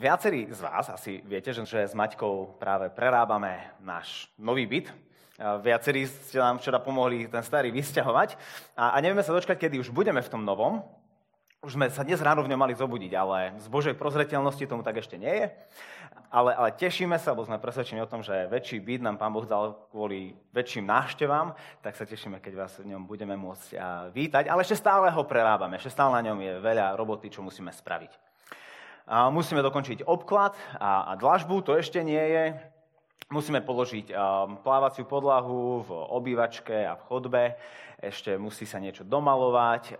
Viacerí z vás asi viete, že s Maťkou práve prerábame náš nový byt. Viacerí ste nám včera pomohli ten starý vysťahovať a, a nevieme sa dočkať, kedy už budeme v tom novom. Už sme sa dnes ráno v ňom mali zobudiť, ale z Božej prozreteľnosti tomu tak ešte nie je. Ale, ale tešíme sa, lebo sme presvedčení o tom, že väčší byt nám Pán Boh dal kvôli väčším návštevám, tak sa tešíme, keď vás v ňom budeme môcť vítať. Ale ešte stále ho prerábame, ešte stále na ňom je veľa roboty, čo musíme spraviť. Musíme dokončiť obklad a, dlažbu, to ešte nie je. Musíme položiť plávaciu podlahu v obývačke a v chodbe. Ešte musí sa niečo domalovať.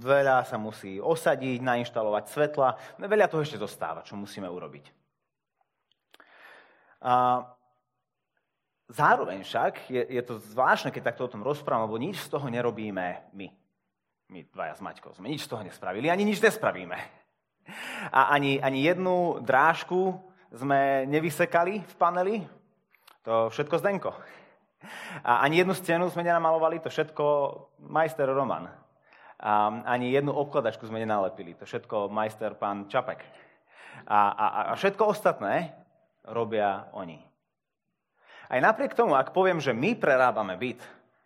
Veľa sa musí osadiť, nainštalovať svetla. Veľa toho ešte zostáva, čo musíme urobiť. Zároveň však je, je to zvláštne, keď takto o tom rozprávam, lebo nič z toho nerobíme my. My dvaja s Maťkou sme nič z toho nespravili, ani nič nespravíme. A ani, ani jednu drážku sme nevysekali v paneli. To všetko Zdenko. A ani jednu stenu sme nenamalovali, to všetko majster Roman. A ani jednu obkladačku sme nenalepili, to všetko majster pán Čapek. A, a, a všetko ostatné robia oni. Aj napriek tomu, ak poviem, že my prerábame byt,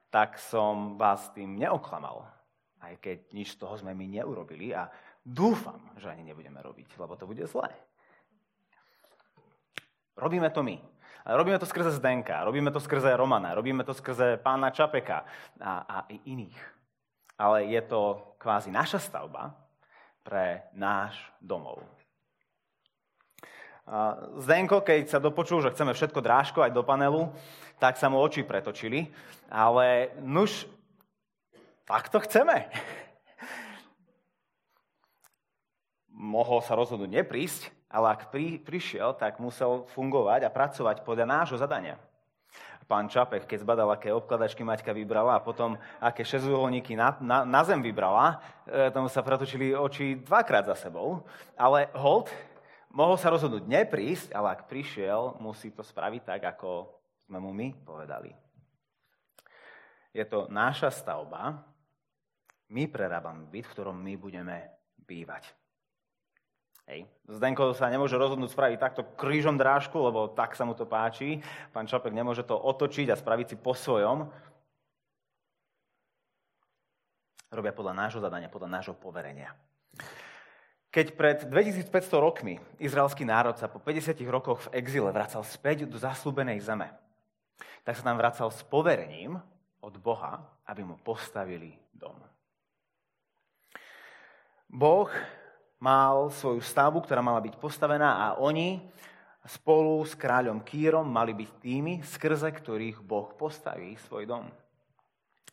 tak som vás tým neoklamal. Aj keď nič z toho sme my neurobili a Dúfam, že ani nebudeme robiť, lebo to bude zlé. Robíme to my. Robíme to skrze Zdenka, robíme to skrze Romana, robíme to skrze pána Čapeka a, a i iných. Ale je to kvázi naša stavba pre náš domov. Zdenko, keď sa dopočul, že chceme všetko drážkovať do panelu, tak sa mu oči pretočili. Ale nuž, tak to chceme. Mohol sa rozhodnúť neprísť, ale ak pri, prišiel, tak musel fungovať a pracovať podľa nášho zadania. Pán Čapek, keď zbadal, aké obkladačky Maťka vybrala a potom aké šesťuholníky na, na, na zem vybrala, e, tomu sa pretočili oči dvakrát za sebou. Ale hold, mohol sa rozhodnúť neprísť, ale ak prišiel, musí to spraviť tak, ako sme mu my povedali. Je to naša stavba, my prerábame byt, v ktorom my budeme bývať. Hej. Zdenko sa nemôže rozhodnúť spraviť takto krížom drážku, lebo tak sa mu to páči. Pán Čapek nemôže to otočiť a spraviť si po svojom. Robia podľa nášho zadania, podľa nášho poverenia. Keď pred 2500 rokmi izraelský národ sa po 50 rokoch v exile vracal späť do zaslúbenej zeme, tak sa tam vracal s poverením od Boha, aby mu postavili dom. Boh mal svoju stavbu, ktorá mala byť postavená a oni spolu s kráľom Kýrom mali byť tými, skrze ktorých Boh postaví svoj dom.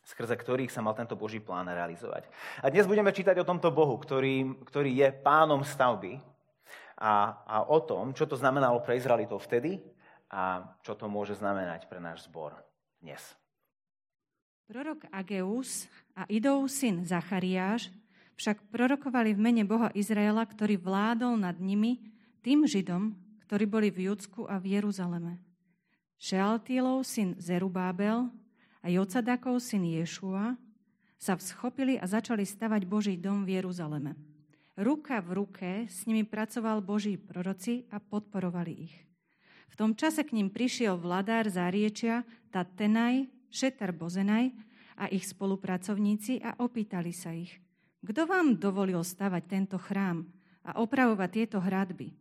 Skrze ktorých sa mal tento Boží plán realizovať. A dnes budeme čítať o tomto Bohu, ktorý, ktorý je pánom stavby a, a o tom, čo to znamenalo pre Izraelitov vtedy a čo to môže znamenať pre náš zbor dnes. Prorok Ageus a Idov syn Zachariáš však prorokovali v mene Boha Izraela, ktorý vládol nad nimi, tým Židom, ktorí boli v Judsku a v Jeruzaleme. Šealtílov syn Zerubábel a Jocadakov syn Ješua sa vschopili a začali stavať Boží dom v Jeruzaleme. Ruka v ruke s nimi pracoval Boží proroci a podporovali ich. V tom čase k ním prišiel vladár záriečia Tatenaj, Šetar Bozenaj a ich spolupracovníci a opýtali sa ich – kto vám dovolil stavať tento chrám a opravovať tieto hradby?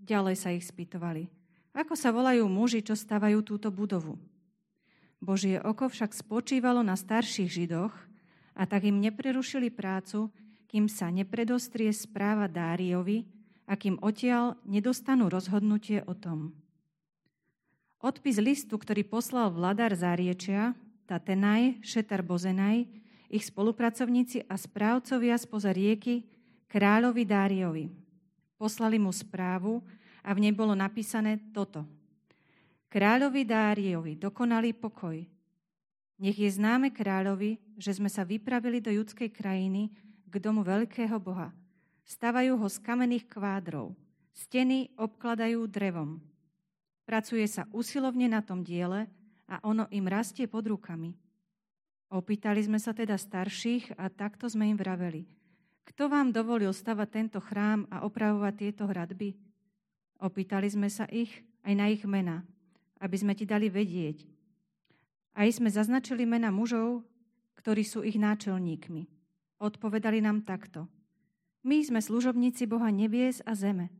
Ďalej sa ich spýtovali. Ako sa volajú muži, čo stavajú túto budovu? Božie oko však spočívalo na starších židoch a tak im neprerušili prácu, kým sa nepredostrie správa Dáriovi a kým odtiaľ nedostanú rozhodnutie o tom. Odpis listu, ktorý poslal vladár Záriečia, Tatenaj, Šetar Bozenaj, ich spolupracovníci a správcovia spoza rieky kráľovi Dáriovi. Poslali mu správu a v nej bolo napísané toto. Kráľovi Dáriovi dokonalý pokoj. Nech je známe kráľovi, že sme sa vypravili do judskej krajiny k domu veľkého Boha. Stavajú ho z kamenných kvádrov. Steny obkladajú drevom. Pracuje sa usilovne na tom diele a ono im rastie pod rukami. Opýtali sme sa teda starších a takto sme im vraveli. Kto vám dovolil stavať tento chrám a opravovať tieto hradby? Opýtali sme sa ich aj na ich mena, aby sme ti dali vedieť. Aj sme zaznačili mena mužov, ktorí sú ich náčelníkmi. Odpovedali nám takto. My sme služobníci Boha nebies a zeme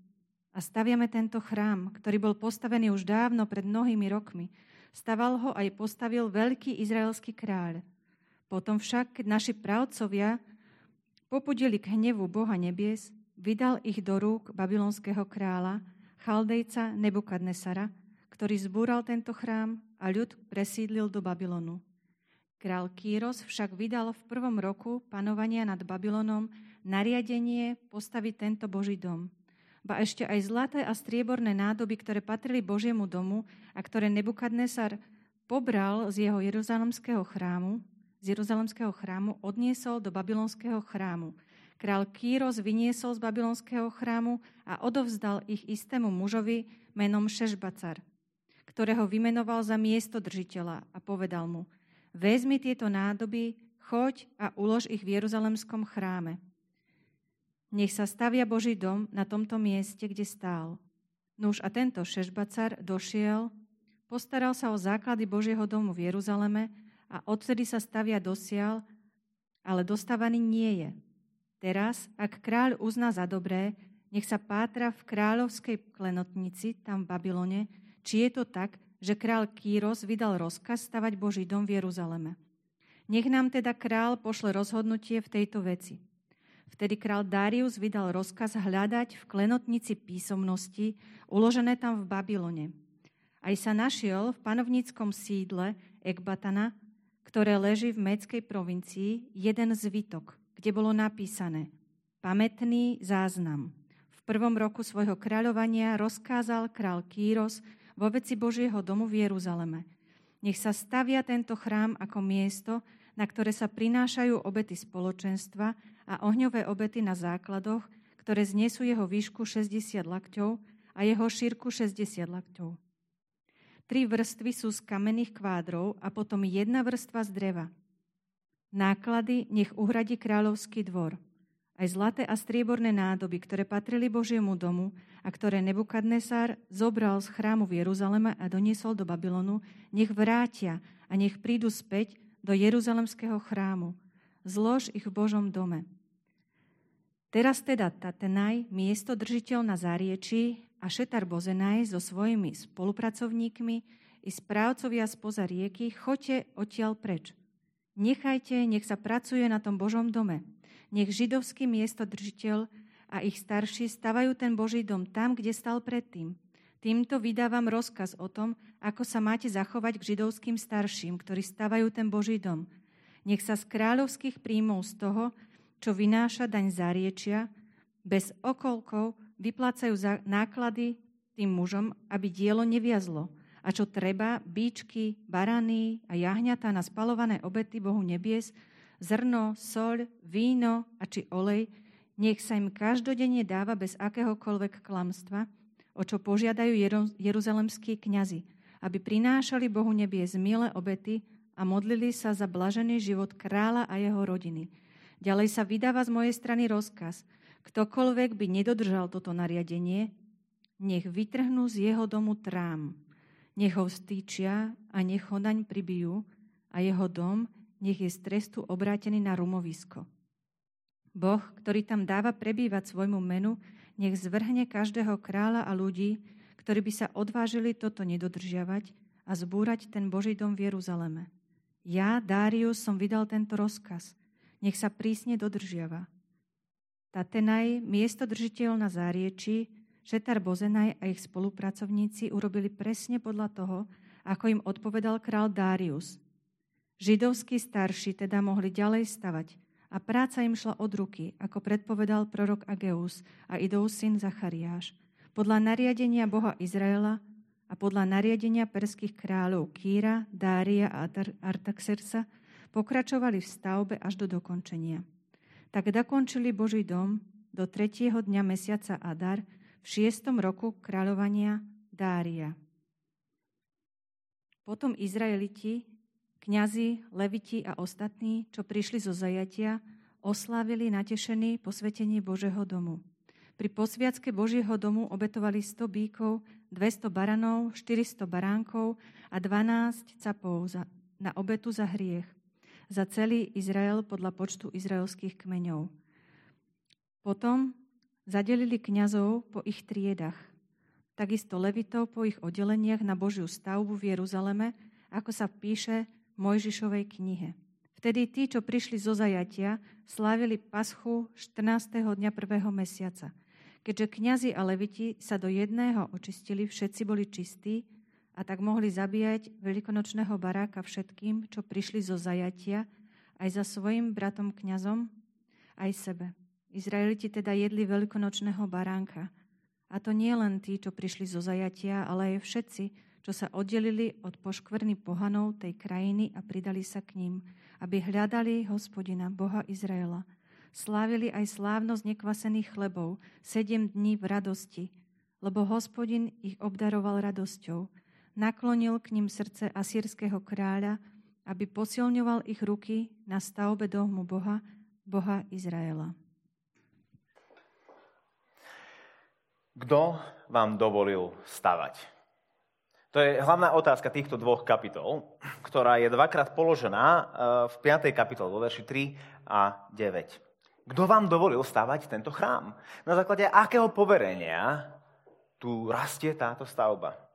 a staviame tento chrám, ktorý bol postavený už dávno pred mnohými rokmi. Staval ho aj postavil veľký izraelský kráľ. Potom však, keď naši pravcovia popudili k hnevu Boha nebies, vydal ich do rúk babylonského kráľa, chaldejca Nebukadnesara, ktorý zbúral tento chrám a ľud presídlil do Babylonu. Král Kýros však vydal v prvom roku panovania nad Babylonom nariadenie postaviť tento Boží dom – ba ešte aj zlaté a strieborné nádoby, ktoré patrili Božiemu domu a ktoré Nebukadnesar pobral z jeho jeruzalemského chrámu, z jeruzalemského chrámu odniesol do babylonského chrámu. Král Kýros vyniesol z babylonského chrámu a odovzdal ich istému mužovi menom Šešbacar, ktorého vymenoval za miesto držiteľa a povedal mu, vezmi tieto nádoby, choď a ulož ich v Jeruzalemskom chráme. Nech sa stavia Boží dom na tomto mieste, kde stál. Nuž a tento Šešbacar došiel, postaral sa o základy Božieho domu v Jeruzaleme a odtedy sa stavia dosial, ale dostávaný nie je. Teraz, ak kráľ uzná za dobré, nech sa pátra v kráľovskej klenotnici, tam v Babylone, či je to tak, že král Kýros vydal rozkaz stavať Boží dom v Jeruzaleme. Nech nám teda král pošle rozhodnutie v tejto veci. Vtedy král Darius vydal rozkaz hľadať v klenotnici písomnosti, uložené tam v Babylone. Aj sa našiel v panovníckom sídle Ekbatana, ktoré leží v Méckej provincii, jeden zvitok, kde bolo napísané Pamätný záznam. V prvom roku svojho kráľovania rozkázal král Kýros vo veci Božieho domu v Jeruzaleme. Nech sa stavia tento chrám ako miesto, na ktoré sa prinášajú obety spoločenstva a ohňové obety na základoch, ktoré znesú jeho výšku 60 lakťov a jeho šírku 60 lakťov. Tri vrstvy sú z kamenných kvádrov a potom jedna vrstva z dreva. Náklady nech uhradí kráľovský dvor. Aj zlaté a strieborné nádoby, ktoré patrili Božiemu domu a ktoré Nebukadnesár zobral z chrámu v Jeruzaleme a doniesol do Babylonu, nech vrátia a nech prídu späť do Jeruzalemského chrámu. Zlož ich v Božom dome. Teraz teda Tatenaj, miesto držiteľ na záriečí a Šetar Bozenaj so svojimi spolupracovníkmi i správcovia spoza rieky, choďte odtiaľ preč. Nechajte, nech sa pracuje na tom Božom dome. Nech židovský miesto držiteľ a ich starší stavajú ten Boží dom tam, kde stal predtým. Týmto vydávam rozkaz o tom, ako sa máte zachovať k židovským starším, ktorí stavajú ten Boží dom. Nech sa z kráľovských príjmov z toho, čo vynáša daň záriečia, bez okolkov vyplácajú za náklady tým mužom, aby dielo neviazlo. A čo treba, bíčky, barany a jahňatá na spalované obety Bohu nebies, zrno, soľ, víno a či olej, nech sa im každodenne dáva bez akéhokoľvek klamstva – o čo požiadajú jeruzalemskí kňazi, aby prinášali Bohu nebie milé obety a modlili sa za blažený život kráľa a jeho rodiny. Ďalej sa vydáva z mojej strany rozkaz. Ktokoľvek by nedodržal toto nariadenie, nech vytrhnú z jeho domu trám, nech ho stýčia a nech ho naň pribijú a jeho dom nech je z trestu obrátený na rumovisko. Boh, ktorý tam dáva prebývať svojmu menu, nech zvrhne každého kráľa a ľudí, ktorí by sa odvážili toto nedodržiavať a zbúrať ten Boží dom v Jeruzaleme. Ja, Dárius, som vydal tento rozkaz. Nech sa prísne dodržiava. Tatenaj, miesto držiteľ na zárieči, Šetar Bozenaj a ich spolupracovníci urobili presne podľa toho, ako im odpovedal král Dárius. Židovskí starší teda mohli ďalej stavať, a práca im šla od ruky, ako predpovedal prorok Ageus a Idou syn Zachariáš. Podľa nariadenia Boha Izraela a podľa nariadenia perských kráľov Kýra, Dária a Artaxersa pokračovali v stavbe až do dokončenia. Tak dokončili Boží dom do tretieho dňa mesiaca Adar v šiestom roku kráľovania Dária. Potom Izraeliti kňazi, leviti a ostatní, čo prišli zo zajatia, oslávili natešení posvetenie Božieho domu. Pri posviacke Božieho domu obetovali 100 bíkov, 200 baranov, 400 baránkov a 12 capov za, na obetu za hriech. Za celý Izrael podľa počtu izraelských kmeňov. Potom zadelili kňazov po ich triedach. Takisto levitov po ich oddeleniach na Božiu stavbu v Jeruzaleme, ako sa píše v Mojžišovej knihe. Vtedy tí, čo prišli zo zajatia, slávili paschu 14. dňa prvého mesiaca – Keďže kňazi a leviti sa do jedného očistili, všetci boli čistí a tak mohli zabíjať veľkonočného baráka všetkým, čo prišli zo zajatia, aj za svojim bratom kňazom, aj sebe. Izraeliti teda jedli veľkonočného baránka. A to nie len tí, čo prišli zo zajatia, ale aj všetci, čo sa oddelili od poškvrny pohanov tej krajiny a pridali sa k ním, aby hľadali hospodina, Boha Izraela – slávili aj slávnosť nekvasených chlebov, sedem dní v radosti, lebo hospodin ich obdaroval radosťou. Naklonil k ním srdce asýrského kráľa, aby posilňoval ich ruky na stavbe domu Boha, Boha Izraela. Kto vám dovolil stavať? To je hlavná otázka týchto dvoch kapitol, ktorá je dvakrát položená eh, v 5. kapitole, vo verši 3 a 9. Kto vám dovolil stavať tento chrám? Na základe akého poverenia tu rastie táto stavba?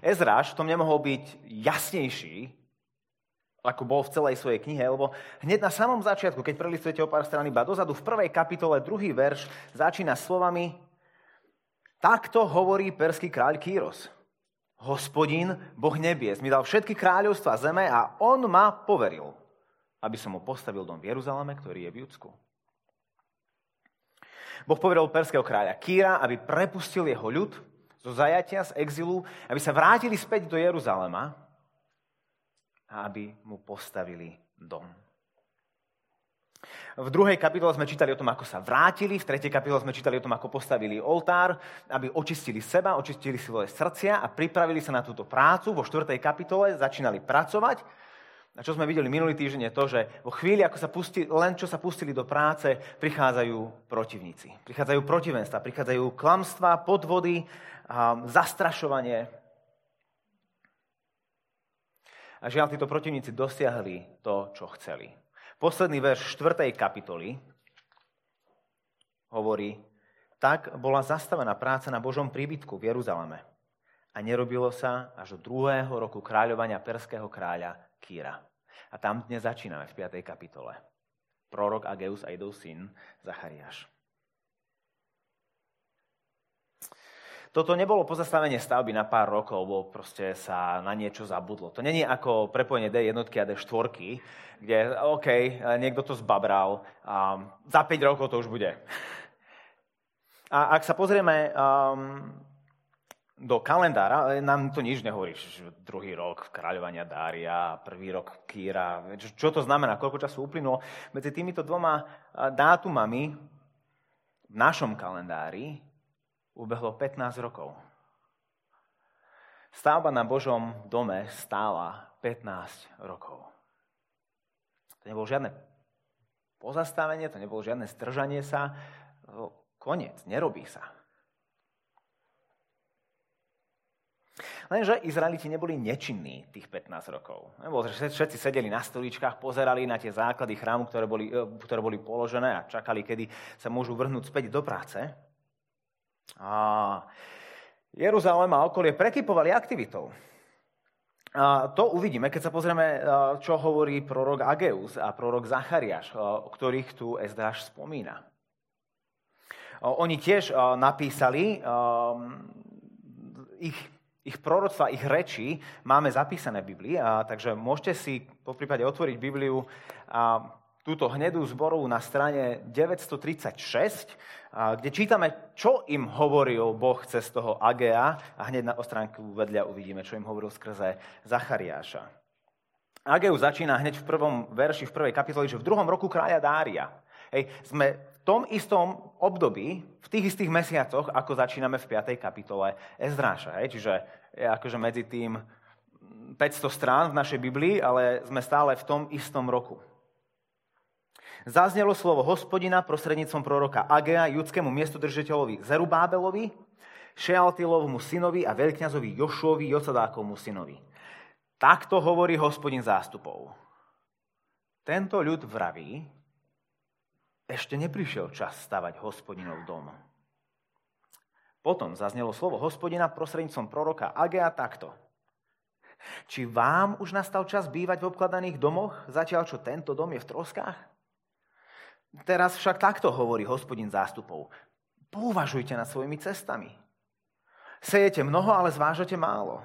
Ezráš v tom nemohol byť jasnejší, ako bol v celej svojej knihe, lebo hneď na samom začiatku, keď prelistujete o pár strán iba dozadu, v prvej kapitole, druhý verš, začína slovami Takto hovorí perský kráľ Kýros. Hospodin, Boh nebies, mi dal všetky kráľovstva zeme a on ma poveril aby som mu postavil dom v Jeruzaleme, ktorý je v Judsku. Boh povedal perského kráľa Kýra, aby prepustil jeho ľud zo zajatia, z exilu, aby sa vrátili späť do Jeruzalema a aby mu postavili dom. V druhej kapitole sme čítali o tom, ako sa vrátili, v tretej kapitole sme čítali o tom, ako postavili oltár, aby očistili seba, očistili svoje srdcia a pripravili sa na túto prácu. Vo štvrtej kapitole začínali pracovať a čo sme videli minulý týždeň je to, že vo chvíli, ako sa pustili, len čo sa pustili do práce, prichádzajú protivníci. Prichádzajú protivenstva, prichádzajú klamstva, podvody, zastrašovanie. A žiaľ, títo protivníci dosiahli to, čo chceli. Posledný verš 4. kapitoly hovorí, tak bola zastavená práca na Božom príbytku v Jeruzaleme a nerobilo sa až do druhého roku kráľovania perského kráľa Kýra. A tam dnes začíname v 5. kapitole. Prorok Ageus a Idov syn Zachariáš. Toto nebolo pozastavenie stavby na pár rokov, lebo proste sa na niečo zabudlo. To není ako prepojenie D jednotky a D4, kde OK, niekto to zbabral, a za 5 rokov to už bude. A ak sa pozrieme um, do kalendára, nám to nič nehovorí, druhý rok kráľovania Dária, prvý rok Kýra, čo to znamená, koľko času uplynulo. Medzi týmito dvoma dátumami v našom kalendári ubehlo 15 rokov. Stavba na Božom dome stála 15 rokov. To nebolo žiadne pozastavenie, to nebolo žiadne stržanie sa. Koniec, nerobí sa. Lenže Izraeliti neboli nečinní tých 15 rokov. Všetci sedeli na stoličkách, pozerali na tie základy chrámu, ktoré boli, e, ktoré boli položené a čakali, kedy sa môžu vrhnúť späť do práce. A Jeruzalém a okolie prekypovali aktivitou. A to uvidíme, keď sa pozrieme, e, čo hovorí prorok Ageus a prorok Zachariáš, e, o ktorých tu Ezdáš spomína. Oni tiež napísali ich ich proroctva, ich reči máme zapísané v Biblii, a, takže môžete si po prípade otvoriť Bibliu a, túto hnedú zboru na strane 936, a, kde čítame, čo im hovoril Boh cez toho Agea a hneď na ostránku vedľa uvidíme, čo im hovoril skrze Zachariáša. Ageu začína hneď v prvom verši, v prvej kapitoli, že v druhom roku kráľa Dária. Hej, sme tom istom období, v tých istých mesiacoch, ako začíname v 5. kapitole Ezdráša. Hej, čiže je akože medzi tým 500 strán v našej Biblii, ale sme stále v tom istom roku. Zaznelo slovo hospodina prostredníctvom proroka Agea, judskému miestodržiteľovi Zerubábelovi, Šealtilovmu synovi a veľkňazovi Jošuovi, Jocadákovmu synovi. Takto hovorí hospodin zástupov. Tento ľud vraví, ešte neprišiel čas stavať hospodinov dom. Potom zaznelo slovo hospodina prostredníctvom proroka Agea takto. Či vám už nastal čas bývať v obkladaných domoch, zatiaľ čo tento dom je v troskách? Teraz však takto hovorí hospodin zástupov. Pouvažujte nad svojimi cestami. Sejete mnoho, ale zvážate málo.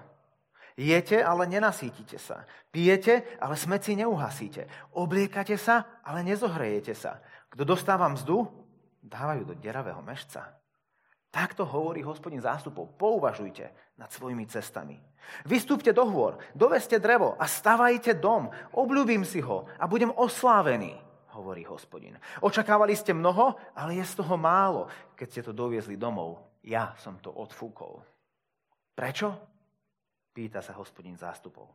Jete, ale nenasítite sa. Pijete, ale smeci neuhasíte. Obliekate sa, ale nezohrejete sa. Kto dostáva mzdu, dávajú do deravého mešca. Takto hovorí hospodin zástupov. Pouvažujte nad svojimi cestami. Vystúpte do hôr, doveste drevo a stavajte dom. Obľúbim si ho a budem oslávený hovorí hospodin. Očakávali ste mnoho, ale je z toho málo, keď ste to doviezli domov. Ja som to odfúkol. Prečo? Pýta sa hospodin zástupov.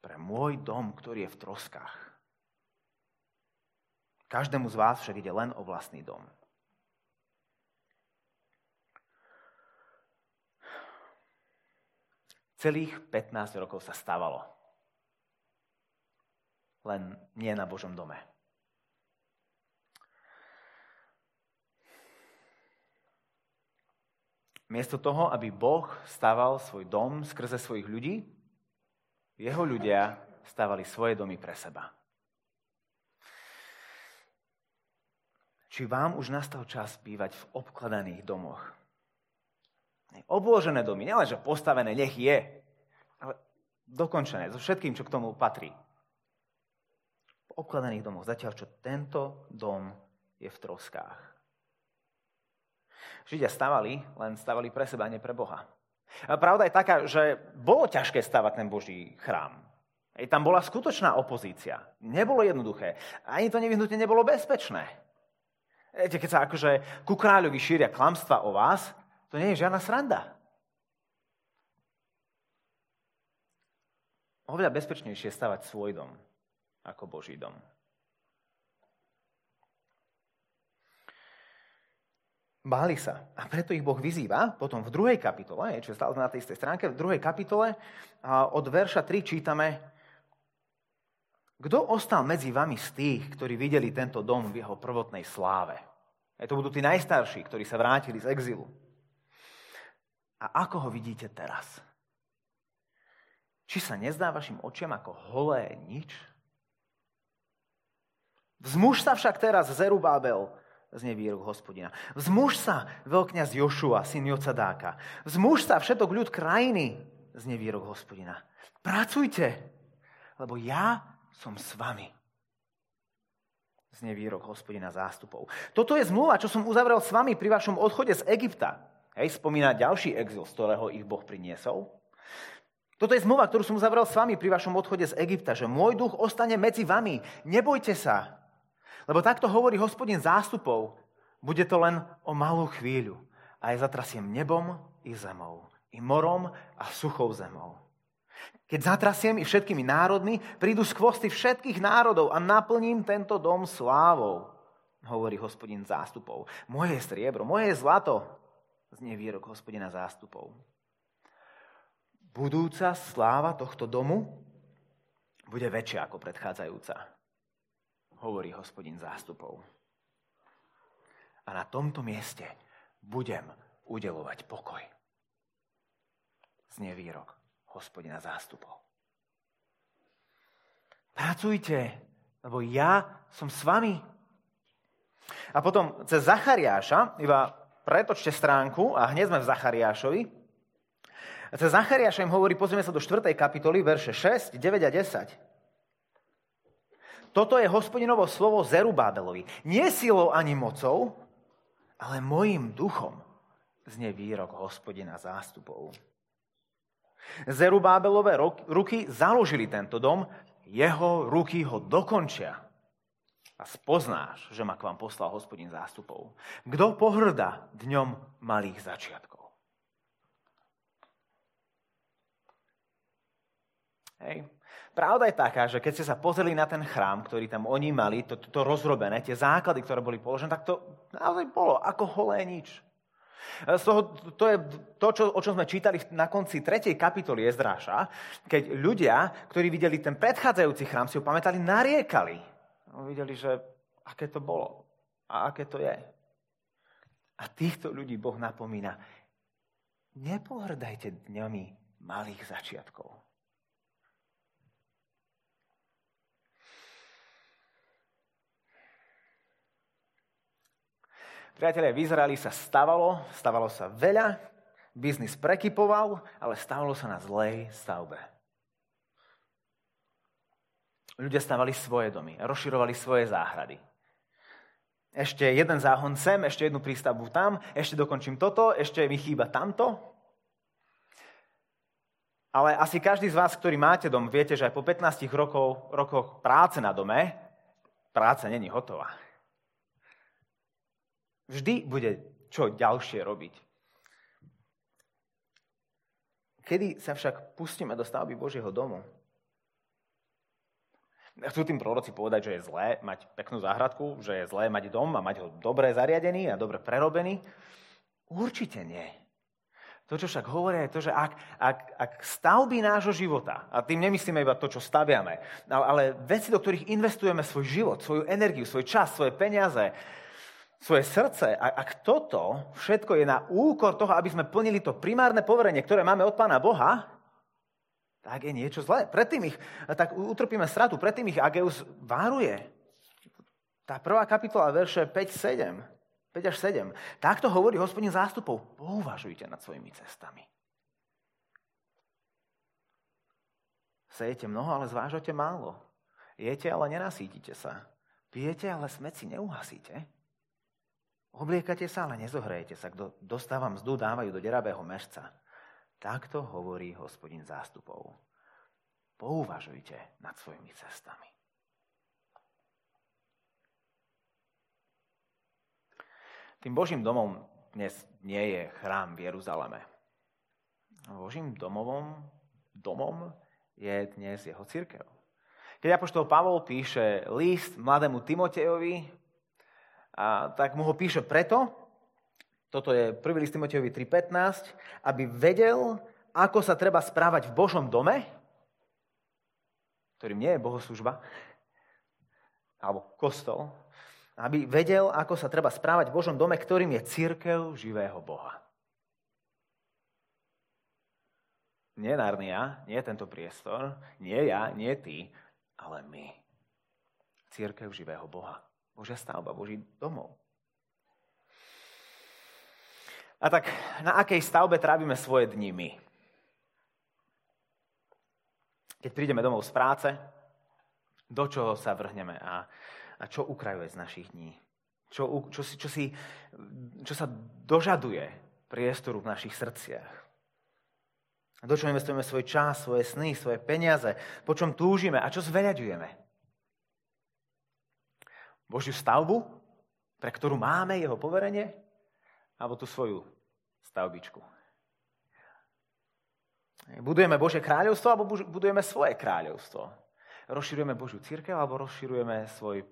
Pre môj dom, ktorý je v troskách. Každému z vás však ide len o vlastný dom. Celých 15 rokov sa stávalo. Len nie na Božom dome. Miesto toho, aby Boh stával svoj dom skrze svojich ľudí, jeho ľudia stávali svoje domy pre seba. Či vám už nastal čas bývať v obkladaných domoch? Obložené domy, nielenže postavené, nech je, ale dokončené, so všetkým, čo k tomu patrí. V obkladaných domoch, zatiaľ čo tento dom je v troskách. Židia stavali, len stavali pre seba, nie pre Boha. A pravda je taká, že bolo ťažké stavať ten Boží chrám. Ej, tam bola skutočná opozícia. Nebolo jednoduché. Ani to nevyhnutne nebolo bezpečné. Viete, keď sa akože ku kráľovi šíria klamstva o vás, to nie je žiadna sranda. Oveľa bezpečnejšie stavať svoj dom ako Boží dom. Báli sa. A preto ich Boh vyzýva potom v druhej kapitole, čo stále na tej istej stránke, v druhej kapitole od verša 3 čítame Kto ostal medzi vami z tých, ktorí videli tento dom v jeho prvotnej sláve? E to budú tí najstarší, ktorí sa vrátili z exilu. A ako ho vidíte teraz? Či sa nezdá vašim očiam ako holé nič? Vzmuž sa však teraz Zerubábel, znie výrok hospodina. Vzmuž sa, veľkňaz Jošua, syn Jocadáka. Vzmuž sa, všetok ľud krajiny, znie výrok hospodina. Pracujte, lebo ja som s vami. Znie výrok hospodina zástupov. Toto je zmluva, čo som uzavrel s vami pri vašom odchode z Egypta. Hej, spomína ďalší exil, z ktorého ich Boh priniesol. Toto je zmluva, ktorú som uzavrel s vami pri vašom odchode z Egypta, že môj duch ostane medzi vami. Nebojte sa, lebo takto hovorí hospodin zástupov. Bude to len o malú chvíľu. A aj zatrasiem nebom i zemou, i morom a suchou zemou. Keď zatrasiem i všetkými národmi, prídu skvosty všetkých národov a naplním tento dom slávou, hovorí hospodin zástupov. Moje je striebro, moje je zlato, znie výrok hospodina zástupov. Budúca sláva tohto domu bude väčšia ako predchádzajúca hovorí hospodin zástupov. A na tomto mieste budem udelovať pokoj. Znie výrok hospodina zástupov. Pracujte, lebo ja som s vami. A potom cez Zachariáša, iba pretočte stránku a hneď sme v Zachariášovi. Cez Zachariáša im hovorí, pozrieme sa do 4. kapitoly, verše 6, 9 a 10. Toto je hospodinovo slovo Zerubábelovi. Nie silou ani mocou, ale mojim duchom znie výrok hospodina zástupov. Zerubábelové ruky založili tento dom, jeho ruky ho dokončia. A spoznáš, že ma k vám poslal hospodin zástupov. Kto pohrda dňom malých začiatkov? Hej. pravda je taká, že keď ste sa pozreli na ten chrám, ktorý tam oni mali, to, to, to rozrobené, tie základy, ktoré boli položené, tak to naozaj bolo ako holé nič. Z toho, to je to, čo, o čom sme čítali na konci 3. kapitoly Ezdráša, keď ľudia, ktorí videli ten predchádzajúci chrám, si ho pamätali, nariekali. A videli, že aké to bolo a aké to je. A týchto ľudí Boh napomína, nepohrdajte dňami malých začiatkov. Priatelia, v Izraeli sa stavalo, stavalo sa veľa, biznis prekypoval, ale stavalo sa na zlej stavbe. Ľudia stavali svoje domy, rozširovali svoje záhrady. Ešte jeden záhon sem, ešte jednu prístavbu tam, ešte dokončím toto, ešte mi chýba tamto. Ale asi každý z vás, ktorý máte dom, viete, že aj po 15 rokov, rokoch práce na dome, práca není hotová. Vždy bude čo ďalšie robiť. Kedy sa však pustíme do stavby Božieho domu? Chcú tým proroci povedať, že je zlé mať peknú záhradku, že je zlé mať dom a mať ho dobre zariadený a dobre prerobený? Určite nie. To, čo však hovoria, je to, že ak, ak, ak stavby nášho života, a tým nemyslíme iba to, čo staviame, ale, ale veci, do ktorých investujeme svoj život, svoju energiu, svoj čas, svoje peniaze, svoje srdce, ak toto všetko je na úkor toho, aby sme plnili to primárne poverenie, ktoré máme od Pána Boha, tak je niečo zlé. Predtým ich, tak utrpíme stratu, predtým ich Ageus váruje. Tá prvá kapitola, verše 5, 7, 5 až 7. Takto hovorí hospodin zástupov. Pouvažujte nad svojimi cestami. Sejete mnoho, ale zvážate málo. Jete, ale nenasítite sa. Pijete, ale smet si neuhasíte. Obliekate sa, ale nezohrejete sa. Kto dostáva mzdu, dávajú do deravého mešca. Takto hovorí hospodin zástupov. Pouvažujte nad svojimi cestami. Tým Božím domom dnes nie je chrám v Jeruzaleme. Božím domovom, domom je dnes jeho církev. Keď apoštol Pavol píše list mladému Timotejovi, a tak mu ho píše preto, toto je 1. list Timotejovi 3.15, aby vedel, ako sa treba správať v Božom dome, ktorým nie je bohoslužba, alebo kostol, aby vedel, ako sa treba správať v Božom dome, ktorým je církev živého Boha. Nie Narnia, nie tento priestor, nie ja, nie ty, ale my. Církev živého Boha. Božia stavba, Boží domov. A tak na akej stavbe trávime svoje dni my? Keď prídeme domov z práce, do čoho sa vrhneme a, a čo ukrajuje z našich dní? Čo, čo, si, čo, si, čo sa dožaduje priestoru v našich srdciach? Do čoho investujeme svoj čas, svoje sny, svoje peniaze? Po čom túžime a čo zveľaďujeme? Božiu stavbu, pre ktorú máme jeho poverenie, alebo tú svoju stavbičku. Budujeme Božie kráľovstvo, alebo budujeme svoje kráľovstvo. Rozširujeme Božiu církev, alebo rozširujeme svoj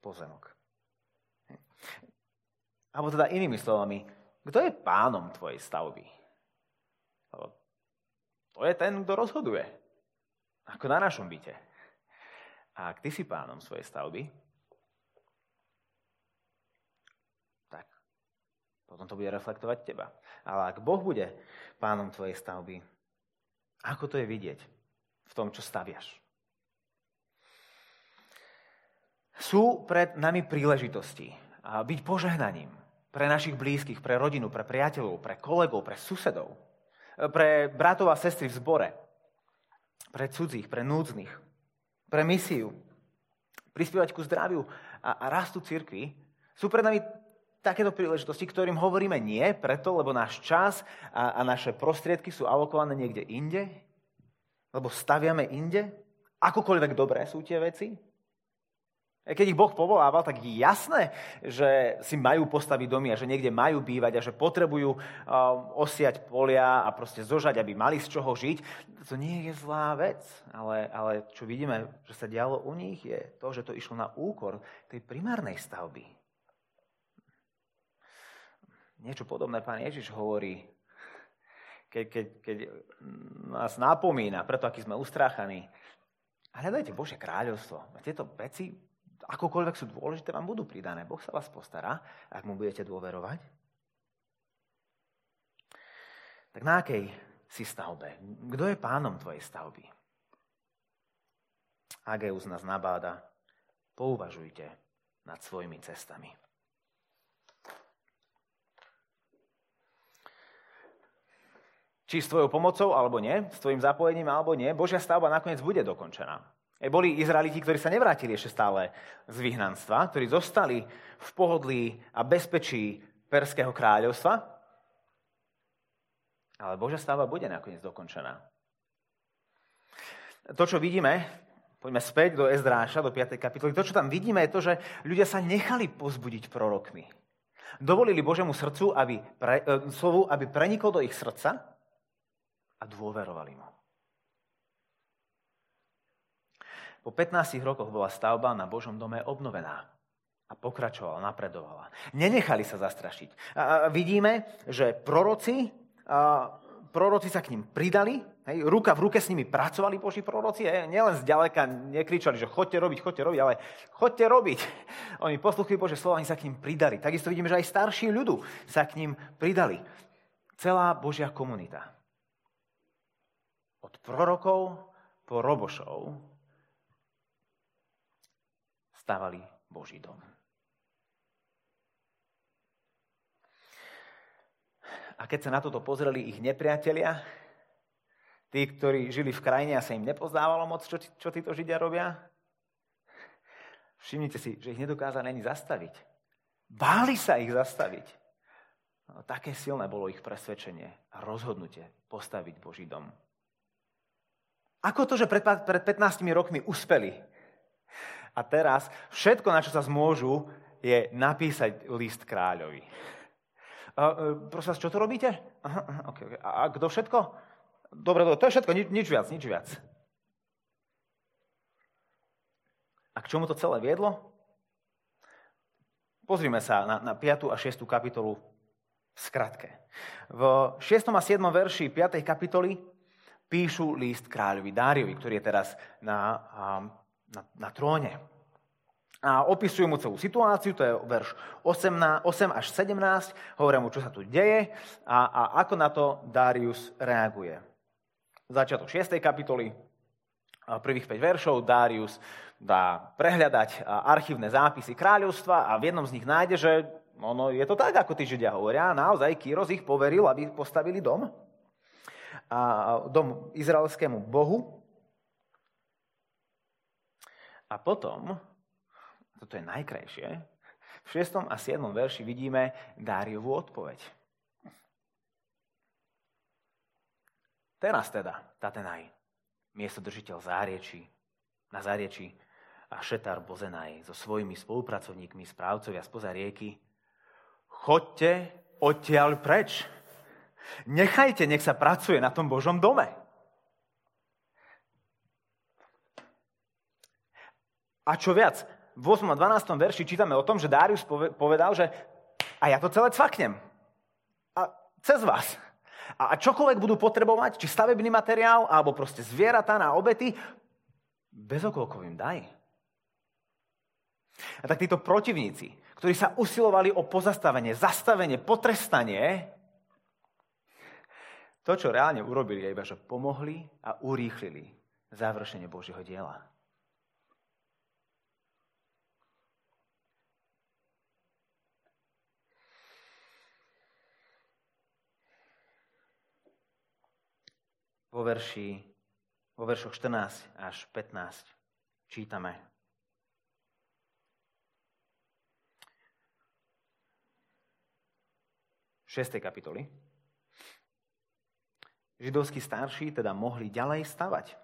pozemok. Alebo teda inými slovami, kto je pánom tvojej stavby? To je ten, kto rozhoduje. Ako na našom byte. A ak ty si pánom svojej stavby, Potom to bude reflektovať teba. Ale ak Boh bude pánom tvojej stavby, ako to je vidieť v tom, čo staviaš? Sú pred nami príležitosti byť požehnaním pre našich blízkych, pre rodinu, pre priateľov, pre kolegov, pre susedov, pre bratov a sestry v zbore, pre cudzích, pre núdznych, pre misiu, prispievať ku zdraviu a, a rastu cirkvi, sú pred nami takéto príležitosti, ktorým hovoríme nie, preto, lebo náš čas a, a naše prostriedky sú alokované niekde inde, lebo staviame inde, akokoľvek dobré sú tie veci. Keď ich Boh povolával, tak je jasné, že si majú postaviť domy a že niekde majú bývať a že potrebujú uh, osiať polia a proste zožať, aby mali z čoho žiť. To nie je zlá vec, ale, ale čo vidíme, že sa dialo u nich, je to, že to išlo na úkor tej primárnej stavby. Niečo podobné pán Ježiš hovorí, keď, keď, keď nás napomína, preto aký sme ustráchaní. Hľadajte Bože kráľovstvo. Tieto veci akokoľvek sú dôležité, vám budú pridané. Boh sa vás postará, ak mu budete dôverovať. Tak na akej si stavbe? Kto je pánom tvojej stavby? Ageus nás nabáda, pouvažujte nad svojimi cestami. Či s tvojou pomocou alebo nie, s tvojim zapojením alebo nie, Božia stavba nakoniec bude dokončená. E, boli Izraeliti, ktorí sa nevrátili ešte stále z vyhnanstva, ktorí zostali v pohodlí a bezpečí Perského kráľovstva, ale Božia stáva bude nakoniec dokončená. To, čo vidíme, poďme späť do Ezdráša, do 5. kapitoly, to, čo tam vidíme, je to, že ľudia sa nechali pozbudiť prorokmi. Dovolili Božemu srdcu, aby, pre, e, slovu, aby prenikol do ich srdca a dôverovali mu. Po 15 rokoch bola stavba na Božom dome obnovená a pokračovala, napredovala. Nenechali sa zastrašiť. A vidíme, že proroci, a proroci sa k ním pridali, hej, ruka v ruke s nimi pracovali Boží proroci, hej, nielen zďaleka nekričali, že chodte robiť, chodte robiť, ale chodte robiť. Oni posluchujú Bože slova, oni sa k ním pridali. Takisto vidíme, že aj starší ľudu sa k ním pridali. Celá Božia komunita. Od prorokov po robošov stavali Boží dom. A keď sa na toto pozreli ich nepriatelia, tí, ktorí žili v krajine a sa im nepozdávalo moc, čo, čo títo Židia robia, všimnite si, že ich nedokázali ani zastaviť. Báli sa ich zastaviť. No, také silné bolo ich presvedčenie a rozhodnutie postaviť Boží dom. Ako to, že pred, pred 15 rokmi uspeli a teraz všetko, na čo sa zmôžu, je napísať list kráľovi. Uh, prosím vás, čo to robíte? Aha, aha, okay, okay. A kto všetko? Dobre, dobre, to je všetko, nič, nič viac, nič viac. A k čomu to celé viedlo? Pozrime sa na, na 5. a 6. kapitolu v skratke. V 6. a 7. verši 5. kapitoly píšu list kráľovi Dáriovi, ktorý je teraz na na, na tróne. A opisujú mu celú situáciu, to je verš 8, 8 až 17, hovoria mu, čo sa tu deje a, a ako na to Darius reaguje. Začiatok 6. kapitoly, prvých 5 veršov, Darius dá prehľadať archívne zápisy kráľovstva a v jednom z nich nájde, že ono je to tak, ako tí Židia hovoria. Naozaj Kýros ich poveril, aby postavili dom. A dom izraelskému bohu. A potom, toto je najkrajšie, v 6. a 7. verši vidíme Dáriovú odpoveď. Teraz teda, Tatenaj, držiteľ záriečí, na záriečí a Šetar Bozenaj so svojimi spolupracovníkmi, správcovia spoza rieky, chodte odtiaľ preč. Nechajte, nech sa pracuje na tom Božom dome. A čo viac, v 8. a 12. verši čítame o tom, že Darius povedal, že a ja to celé cvaknem. A cez vás. A čokoľvek budú potrebovať, či stavebný materiál, alebo proste zvieratá na obety, bez okolkov im daj. A tak títo protivníci, ktorí sa usilovali o pozastavenie, zastavenie, potrestanie, to, čo reálne urobili, je iba, že pomohli a urýchlili završenie Božieho diela. vo, verši, vo veršoch 14 až 15 čítame. V 6. kapitoli. Židovskí starší teda mohli ďalej stavať.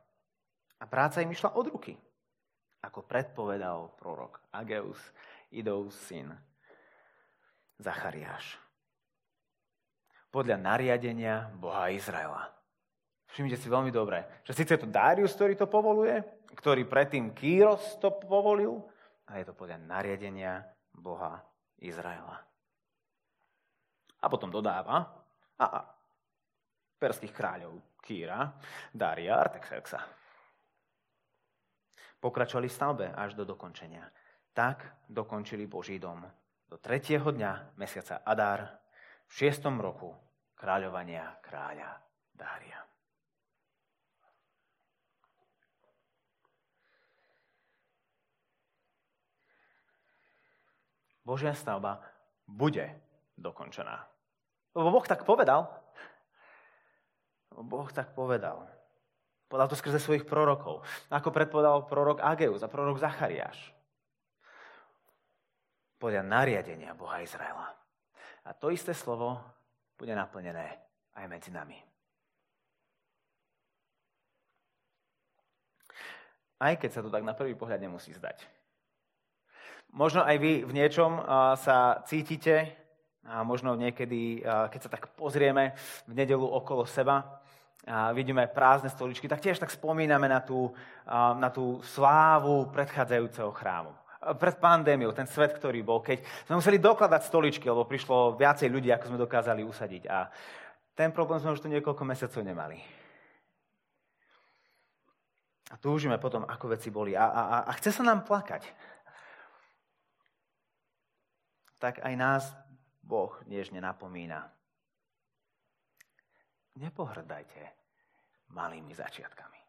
A práca im išla od ruky. ako predpovedal prorok Ageus, Idov syn Zachariáš. Podľa nariadenia Boha Izraela. Všimnite si veľmi dobre, že síce je to Darius, ktorý to povoluje, ktorý predtým Kýros to povolil, a je to podľa nariadenia Boha Izraela. A potom dodáva, a, a perských kráľov Kýra, Daria, Artaxerxa. Pokračovali v stavbe až do dokončenia. Tak dokončili Boží dom do tretieho dňa mesiaca Adar v šiestom roku kráľovania kráľa Dária. Božia stavba bude dokončená. Lebo Boh tak povedal. Lebo Boh tak povedal. Povedal to skrze svojich prorokov. Ako predpovedal prorok Ageus a prorok Zachariáš. Podľa nariadenia Boha Izraela. A to isté slovo bude naplnené aj medzi nami. Aj keď sa to tak na prvý pohľad nemusí zdať. Možno aj vy v niečom sa cítite, a možno niekedy, keď sa tak pozrieme v nedelu okolo seba, a vidíme prázdne stoličky, tak tiež tak spomíname na tú, na tú slávu predchádzajúceho chrámu. Pred pandémiou, ten svet, ktorý bol, keď sme museli dokladať stoličky, lebo prišlo viacej ľudí, ako sme dokázali usadiť. A ten problém sme už tu niekoľko mesiacov nemali. A túžime potom, ako veci boli. A, a, a chce sa nám plakať tak aj nás Boh nežne napomína. Nepohrdajte malými začiatkami.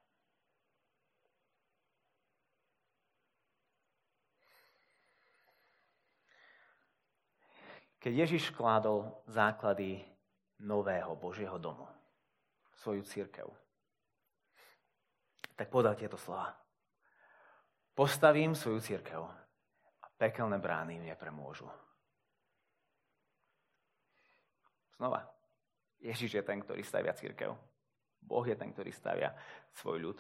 Keď Ježiš kládol základy nového Božieho domu, svoju církev, tak podal tieto slova. Postavím svoju církev a pekelné brány im nepremôžu. Znova, Ježiš je ten, ktorý stavia církev. Boh je ten, ktorý stavia svoj ľud.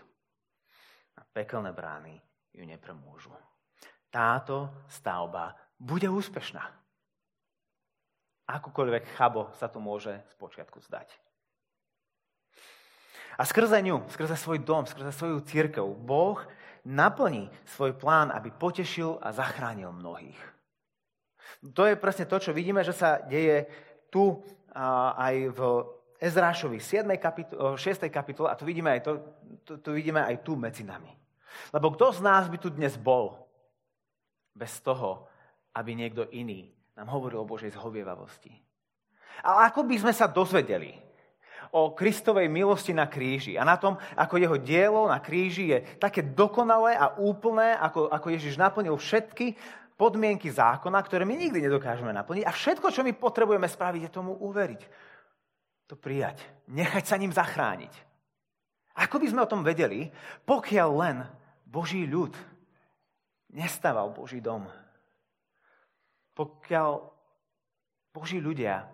A pekelné brány ju nepremôžu. Táto stavba bude úspešná. Akúkoľvek chabo sa to môže počiatku zdať. A skrze ňu, skrze svoj dom, skrze svoju církev, Boh naplní svoj plán, aby potešil a zachránil mnohých. To je presne to, čo vidíme, že sa deje tu aj v Ezrášovi 7. Kapitole, 6. kapitole a tu vidíme, aj to, tu, tu vidíme aj tu medzi nami. Lebo kto z nás by tu dnes bol bez toho, aby niekto iný nám hovoril o Božej zhovievavosti? Ale ako by sme sa dozvedeli o Kristovej milosti na kríži a na tom, ako jeho dielo na kríži je také dokonalé a úplné, ako, ako Ježiš naplnil všetky podmienky zákona, ktoré my nikdy nedokážeme naplniť. A všetko, čo my potrebujeme spraviť, je tomu uveriť. To prijať. Nechať sa ním zachrániť. Ako by sme o tom vedeli, pokiaľ len Boží ľud nestával Boží dom. Pokiaľ Boží ľudia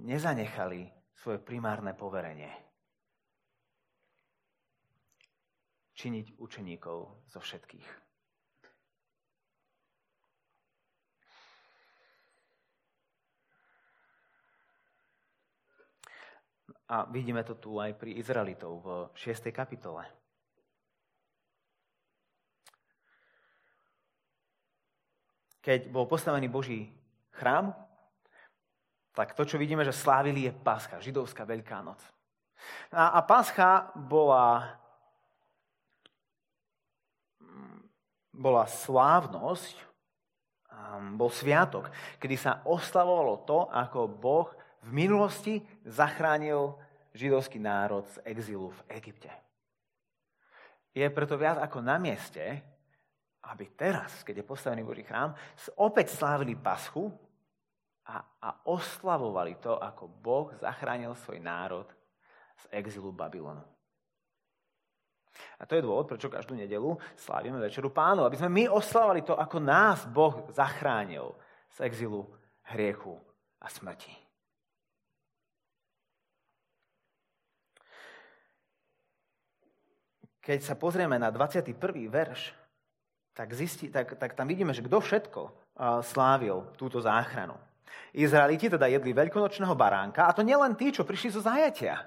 nezanechali svoje primárne poverenie. Činiť učeníkov zo všetkých. A vidíme to tu aj pri Izraelitov v 6. kapitole. Keď bol postavený Boží chrám, tak to, čo vidíme, že slávili, je Pascha, židovská Veľká noc. A, a Pascha bola, bola slávnosť, bol sviatok, kedy sa oslavovalo to, ako Boh v minulosti zachránil židovský národ z exilu v Egypte. Je preto viac ako na mieste, aby teraz, keď je postavený Boží chrám, opäť slávili paschu a, a oslavovali to, ako Boh zachránil svoj národ z exilu Babylonu. A to je dôvod, prečo každú nedelu slávime Večeru pánu, aby sme my oslavovali to, ako nás Boh zachránil z exilu hriechu a smrti. keď sa pozrieme na 21. verš, tak, zistí, tak, tak tam vidíme, že kto všetko slávil túto záchranu. Izraeliti teda jedli veľkonočného baránka, a to nielen tí, čo prišli zo zajatia,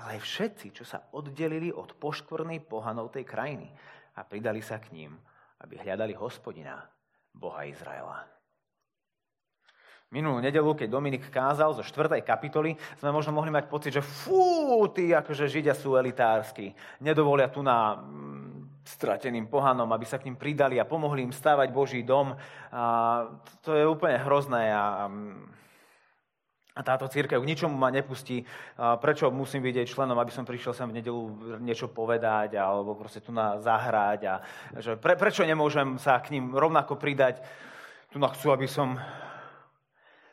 ale aj všetci, čo sa oddelili od poškvrnej pohanov tej krajiny a pridali sa k ním, aby hľadali hospodina, Boha Izraela. Minulú nedelu, keď Dominik kázal zo 4. kapitoly, sme možno mohli mať pocit, že fú, tí akože Židia sú elitársky. Nedovolia tu na strateným pohanom, aby sa k ním pridali a pomohli im stávať Boží dom. A to je úplne hrozné a, a táto církev k ničomu ma nepustí. A prečo musím jej členom, aby som prišiel sem v nedelu niečo povedať alebo proste tu na zahrať. A, že pre, prečo nemôžem sa k ním rovnako pridať? Tu chcú, aby som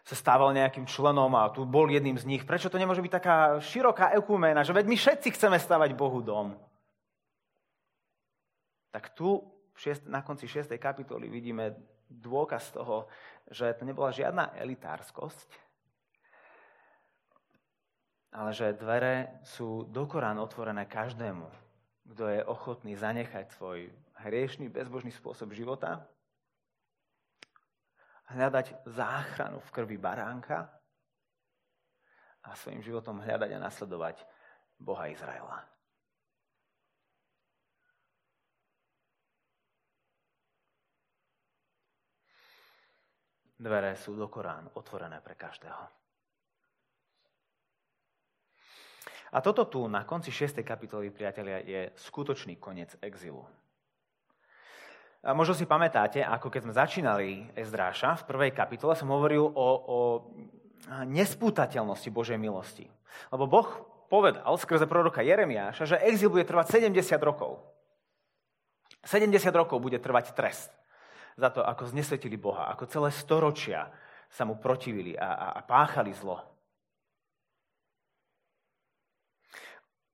sa stával nejakým členom a tu bol jedným z nich. Prečo to nemôže byť taká široká ekuména, že veď my všetci chceme stavať Bohu dom? Tak tu na konci 6. kapitoly vidíme dôkaz toho, že to nebola žiadna elitárskosť, ale že dvere sú dokorán otvorené každému, kto je ochotný zanechať svoj hriešný, bezbožný spôsob života hľadať záchranu v krvi baránka a svojim životom hľadať a nasledovať Boha Izraela. Dvere sú do Korán otvorené pre každého. A toto tu na konci 6. kapitoly, priatelia, je skutočný koniec exilu. A možno si pamätáte, ako keď sme začínali Ezdráša v prvej kapitole, som hovoril o, o nespútateľnosti Božej milosti. Lebo Boh povedal skrze proroka Jeremiáša, že exil bude trvať 70 rokov. 70 rokov bude trvať trest za to, ako znesvetili Boha, ako celé storočia sa mu protivili a, a, a páchali zlo.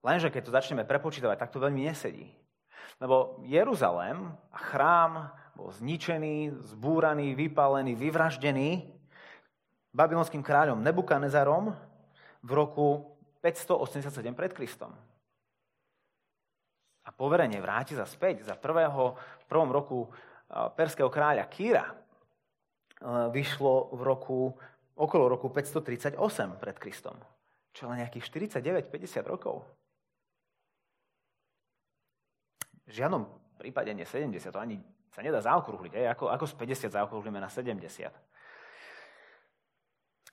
Lenže keď to začneme prepočítavať, tak to veľmi nesedí. Lebo Jeruzalém a chrám bol zničený, zbúraný, vypálený, vyvraždený babylonským kráľom Nebukanezarom v roku 587 pred Kristom. A poverenie vráti sa späť za prvého, prvom roku perského kráľa Kýra vyšlo v roku, okolo roku 538 pred Kristom. Čo len nejakých 49-50 rokov. V žiadnom prípade nie 70, to ani sa nedá zaokrúhliť. Ako, ako z 50 zaokrúhlime na 70.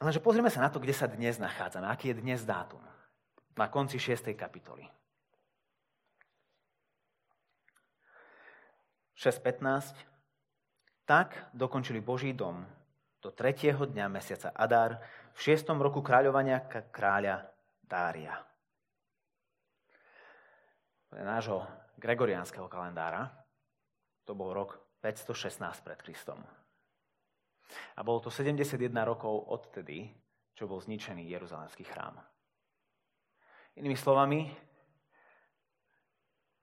Lenže pozrieme sa na to, kde sa dnes nachádzame. Aký je dnes dátum? Na konci 6. kapitoly. 6.15. Tak dokončili Boží dom do tretieho dňa mesiaca Adar v šiestom roku kráľovania kráľa Dária. Je nášho gregoriánskeho kalendára. To bol rok 516 pred Kristom. A bolo to 71 rokov odtedy, čo bol zničený Jeruzalemský chrám. Inými slovami,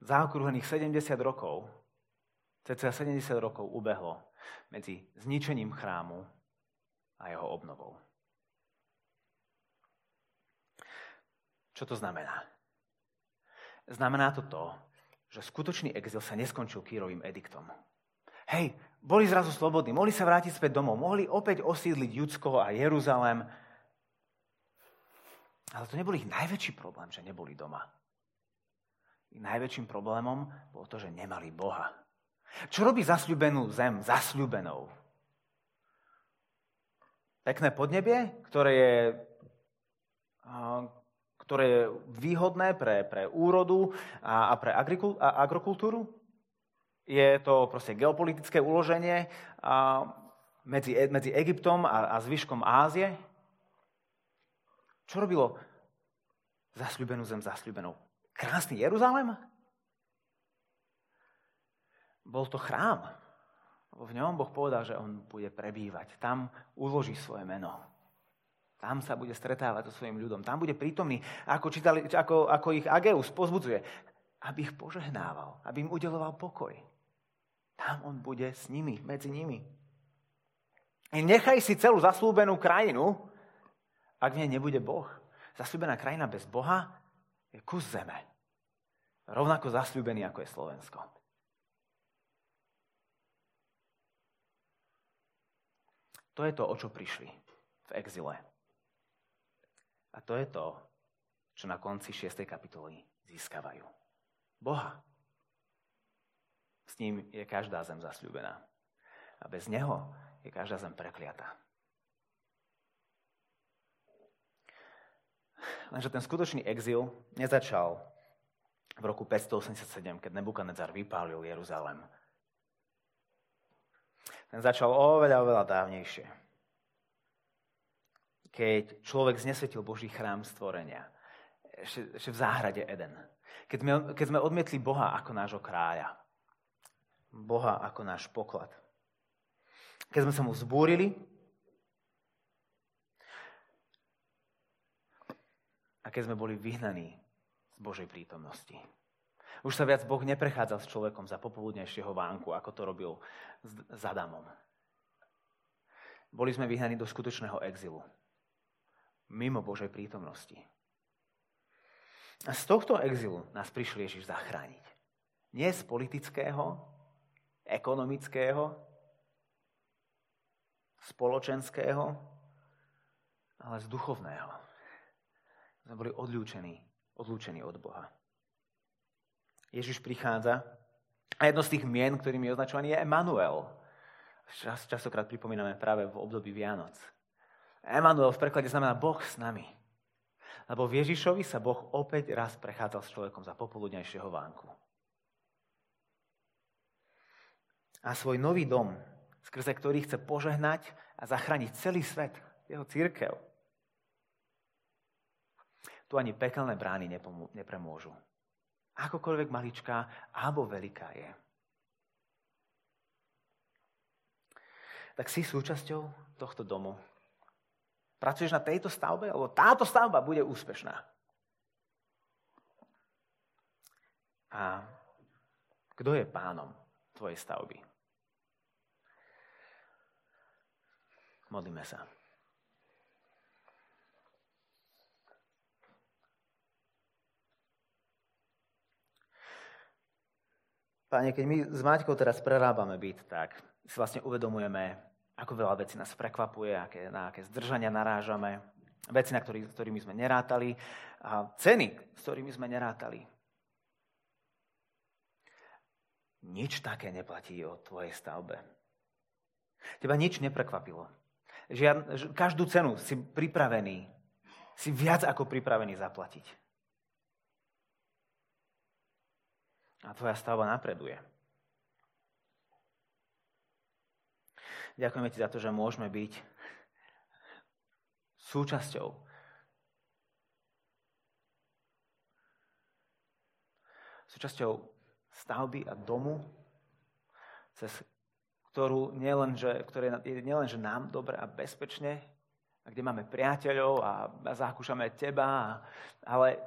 zaokrúhlených 70 rokov, cca 70 rokov ubehlo medzi zničením chrámu a jeho obnovou. Čo to znamená? Znamená to to, že skutočný exil sa neskončil Kýrovým ediktom. Hej, boli zrazu slobodní, mohli sa vrátiť späť domov, mohli opäť osídliť Judsko a Jeruzalém. Ale to nebol ich najväčší problém, že neboli doma. Ich najväčším problémom bolo to, že nemali Boha. Čo robí zasľubenú zem zasľubenou? Pekné podnebie, ktoré je ktoré je výhodné pre, pre úrodu a, a pre agrokultúru. Je to proste geopolitické uloženie a medzi, medzi Egyptom a, a zvyškom Ázie. Čo robilo zasľubenú zem zasľubenou? Krásny Jeruzalém? Bol to chrám. V ňom Boh povedal, že on bude prebývať. Tam uloží svoje meno. Tam sa bude stretávať so svojím ľudom. Tam bude prítomný, ako, čítali, ako, ako ich Ageus pozbudzuje, aby ich požehnával, aby im udeloval pokoj. Tam on bude s nimi, medzi nimi. Nechaj si celú zaslúbenú krajinu, ak v nej nebude Boh. Zaslúbená krajina bez Boha je kus zeme. Rovnako zasľúbený, ako je Slovensko. To je to, o čo prišli v exile. A to je to, čo na konci 6. kapitoly získavajú. Boha. S ním je každá zem zasľúbená. A bez neho je každá zem prekliatá. Lenže ten skutočný exil nezačal v roku 587, keď Nebukadnezar vypálil Jeruzalem. Ten začal oveľa, oveľa dávnejšie. Keď človek znesvetil Boží chrám stvorenia. Ešte, ešte v záhrade Eden. Keď sme, keď sme odmietli Boha ako nášho kráľa. Boha ako náš poklad. Keď sme sa mu zbúrili a keď sme boli vyhnaní z Božej prítomnosti. Už sa viac Boh neprechádzal s človekom za popoludnejšieho vánku, ako to robil s Adamom. Boli sme vyhnaní do skutočného exilu. Mimo Božej prítomnosti. A z tohto exilu nás prišiel Ježiš zachrániť. Nie z politického, ekonomického, spoločenského, ale z duchovného sme boli odlúčení, odlúčení od Boha. Ježiš prichádza a jedno z tých mien, ktorým je označovaný, je Emanuel. Čas, častokrát pripomíname práve v období Vianoc. Emanuel v preklade znamená Boh s nami. Lebo v Ježišovi sa Boh opäť raz prechádzal s človekom za popoludnejšieho vánku. A svoj nový dom, skrze ktorý chce požehnať a zachrániť celý svet, jeho církev, tu ani pekelné brány nepremôžu. Akokoľvek maličká alebo veľká je. Tak si súčasťou tohto domu. Pracuješ na tejto stavbe, alebo táto stavba bude úspešná. A kto je pánom tvojej stavby? Modlíme sa. Pane, keď my s Maťkou teraz prerábame byt, tak si vlastne uvedomujeme, ako veľa vecí nás prekvapuje, aké, na aké zdržania narážame, veci, na ktorý, s ktorými sme nerátali a ceny, s ktorými sme nerátali. Nič také neplatí o tvojej stavbe. Teba nič neprekvapilo. Žiad, každú cenu si pripravený, si viac ako pripravený zaplatiť. A tvoja stavba napreduje. Ďakujeme ti za to, že môžeme byť súčasťou súčasťou stavby a domu, cez ktorú nielen, že, ktoré je nielen, že nám dobre a bezpečne, a kde máme priateľov a, a zakúšame teba, ale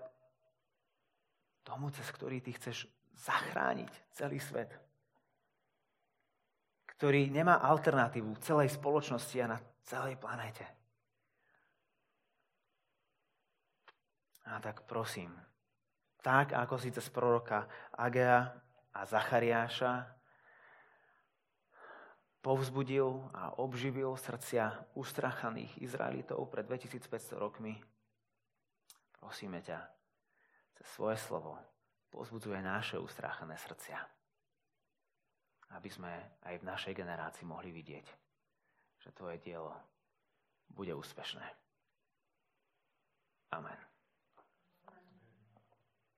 tomu, cez ktorý ty chceš zachrániť celý svet, ktorý nemá alternatívu v celej spoločnosti a na celej planéte. A tak prosím, tak ako si cez proroka Agea a Zachariáša povzbudil a obživil srdcia ustrachaných Izraelitov pred 2500 rokmi, prosíme ťa cez svoje slovo pozbudzuje naše ustráchané srdcia. Aby sme aj v našej generácii mohli vidieť, že tvoje dielo bude úspešné. Amen.